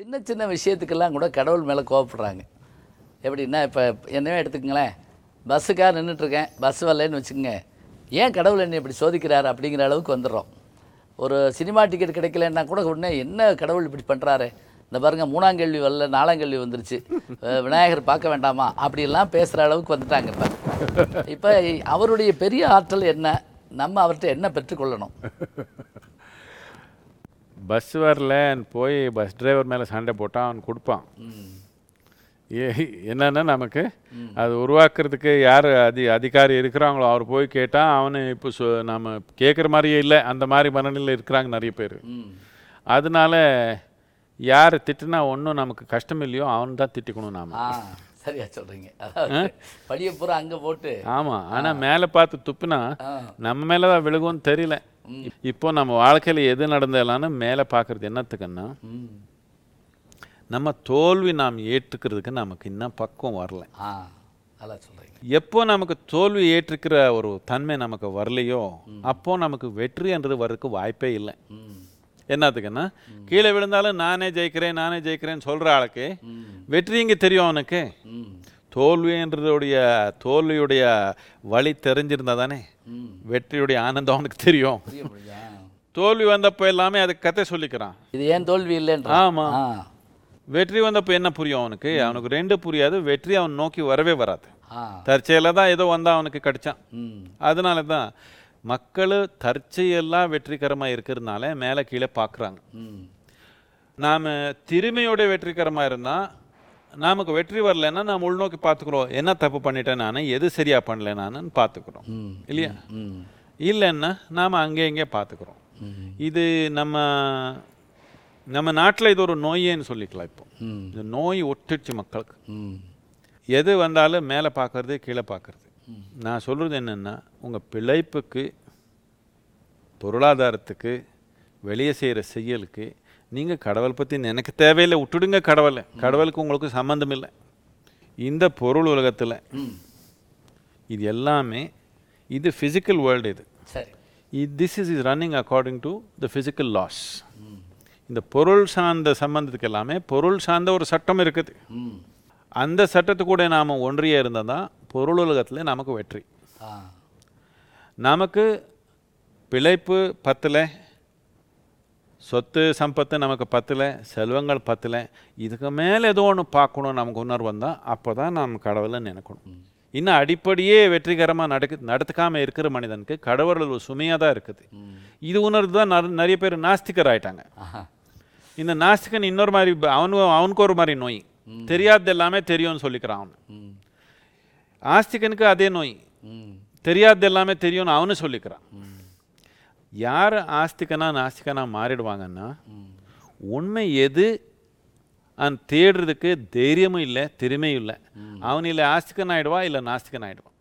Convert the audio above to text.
சின்ன சின்ன விஷயத்துக்கெல்லாம் கூட கடவுள் மேலே கோவப்படுறாங்க. எப்படின்னா இப்போ என்னவே எடுத்துக்கங்களேன். பஸ்ஸுக்காக நின்றுட்டுருக்கேன் பஸ் வரலன்னு வச்சுக்கோங்க. ஏன் கடவுள் என்னை இப்படி சோதிக்கிறார் அப்படிங்கிற அளவுக்கு வந்துடுறோம். ஒரு சினிமா டிக்கெட் கிடைக்கலன்னா கூட உடனே என்ன கடவுள் இப்படி பண்ணுறாரு இந்த பாருங்க மூணாம் கேள்வி வரல நாலாம் கேள்வி வந்துருச்சு. விநாயகர் பார்க்க வேண்டாமா? அப்படிலாம் பேசுகிற அளவுக்கு வந்துட்டாங்க இப்போ. இப்போ அவருடைய பெரிய ஆற்றல் என்ன? நம்ம அவர்கிட்ட என்ன பெற்றுக்கொள்ளணும்? பஸ் வரலன்னு போய் பஸ் டிரைவர் மேலே சண்டை போட்டால் அவன் கொடுப்பான். என்னன்னா நமக்கு அது உருவாக்குறதுக்கு யார் அதி அதிகாரி இருக்கிறாங்களோ அவர் போய் கேட்டால் அவனு இப்போ சொ நம்ம கேட்குற மாதிரியே இல்லை அந்த மாதிரி மனநிலையில் இருக்கிறாங்க நிறைய பேர். அதனால யார் திட்டுனா ஒன்றும் நமக்கு கஷ்டம் இல்லையோ அவன் தான் திட்டிக்கணும் நாம. சரியா சொல்றீங்க. படியை பூரா அங்க போட்டு. ஆமாம் ஆனால் மேலே பார்த்து துப்புனா. நம்ம மேலே தான் விழுகும்னு தெரியல. இப்போ நம்ம வாழ்க்கையில் எது நடந்தாலும் மேலே பார்க்குறது என்னத்துக்குன்னா நம்ம தோல்வி நாம் ஏற்றுக்கிறதுக்கு நமக்கு இன்னும் பக்குவம் வரல. நல்லா எப்போ நமக்கு தோல்வி ஏற்றுக்கிற ஒரு தன்மை நமக்கு வரலையோ அப்போ நமக்கு வெற்றின்றது வர்றதுக்கு வாய்ப்பே இல்லை. என்னத்துக்குன்னா கீழே விழுந்தாலும் நானே ஜெயிக்கிறேன் நானே ஜெயிக்கிறேன்னு சொல்கிற ஆளுக்கு வெற்றி இங்கே தெரியும் அவனுக்கு? ம் தோல்வின்றதுடைய தோல்வியுடைய வழி தெரிஞ்சிருந்தா தானே? வெற்றியுடைய ஆனந்தம் அவனுக்கு தெரியும். தோல்வி வந்தப்போ எல்லாமே அதுக்கு கதை சொல்லிக்கிறான். இது ஏன் தோல்வி இல்லைன்ற? ஆமா. ஆ. வெற்றி வந்தப்போ என்ன புரியும் அவனுக்கு? அவனுக்கு ரெண்டு புரியாது. வெற்றி அவன் நோக்கி வரவே வராது. தற்செயலாக தான் ஏதோ வந்தா அவனுக்கு கிடைச்சான். அதனால தான் மக்கள் தற்செயலாக வெற்றிகரமாக இருக்கிறதுனால மேலே கீழே பார்க்குறாங்க நாம் திறமையோட வெற்றிகரமாக இருந்தால் நமக்கு வெற்றி வரலைன்னா நாம் உள்நோக்கி பார்த்துக்குறோம். என்ன தப்பு பண்ணிட்டேன் நான்? எது சரியாக பண்ணல நானுன்னு பார்த்துக்குறோம். இல்லையா? இல்லைன்னா நாம் அங்கே இங்கே பார்த்துக்குறோம். இது நம்ம நம்ம நாட்டில் இது ஒரு நோயேன்னு சொல்லிக்கலாம் இப்போ. இந்த நோய் ஒட்டுச்சு மக்களுக்கு. எது வந்தாலும் மேலே பார்க்கறது கீழே பார்க்கறது. நான் சொல்கிறது என்னென்னா உங்கள் பிழைப்புக்கு பொருளாதாரத்துக்கு வெளியே செய்கிற செயலுக்கு நீங்கள் கடவுள் பற்றி எனக்கு தேவையில்லை விட்டுடுங்க கடவுளை. கடவுளுக்கு உங்களுக்கு சம்மந்தம் இல்லை இந்த பொருள் உலகத்தில் இது எல்லாமே இது ஃபிசிக்கல் வேர்ல்டு இது. சரி. This is is running according to the physical laws இந்த பொருள் சார்ந்த சம்பந்தத்துக்கு எல்லாமே பொருள் சார்ந்த ஒரு சட்டம் இருக்குது. அந்த சட்டத்து கூட நாம் ஒன்றிய இருந்தால் தான் பொருள் உலகத்தில் நமக்கு வெற்றி. நமக்கு பிழைப்பு பத்தலை சொத்து சம்பத்து நமக்கு பத்தலை செல்வங்கள் பத்தலை இதுக்கு மேலே ஏதோ ஒன்று பார்க்கணும் நமக்கு உணர்வு வந்தால் அப்போ தான் நாம் கடவுளை நினைக்கணும். இன்னும் அடிப்படையே வெற்றிகரமாக நடக்கு நடத்துக்காமல் இருக்கிற மனிதனுக்கு கடவுள் சுமையாக தான் இருக்குது. இது உணர்வு தான் நற- நிறைய பேர் நாஸ்திகர் ஆயிட்டாங்க. இந்த நாஸ்திகன் இன்னொரு மாதிரி ப- அவனு அவனுக்கு ஒரு மாதிரி நோய். தெரியாதது எல்லாமே தெரியும்னு சொல்லிக்கிறான் அவன். ஆஸ்திகனுக்கு அதே நோய். தெரியாதது எல்லாமே தெரியும்னு அவனு சொல்லிக்கிறான். யார் ஆஸ்திகனா நாஸ்திகனா மாறிடுவாங்கன்னா உண்மை எது அந்த தேடுறதுக்கு தைரியமும் இல்லை திறமையும் இல்லை. அவன் இல்லை ஆஸ்திகன் ஆயிடுவா இல்லை நாஸ்திகன் ஆயிடுவான்